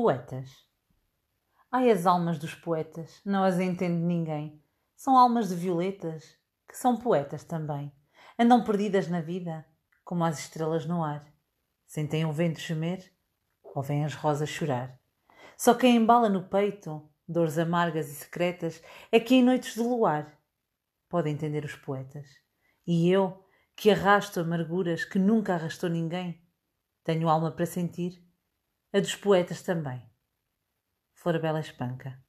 Poetas. Ai, as almas dos poetas, não as entende ninguém. São almas de violetas, que são poetas também. Andam perdidas na vida, como as estrelas no ar. Sentem o vento gemer, ouvem as rosas chorar. Só quem embala no peito dores amargas e secretas é que em noites de luar pode entender os poetas. E eu, que arrasto amarguras que nunca arrastou ninguém, tenho alma para sentir, a dos poetas também. Florabela Espanca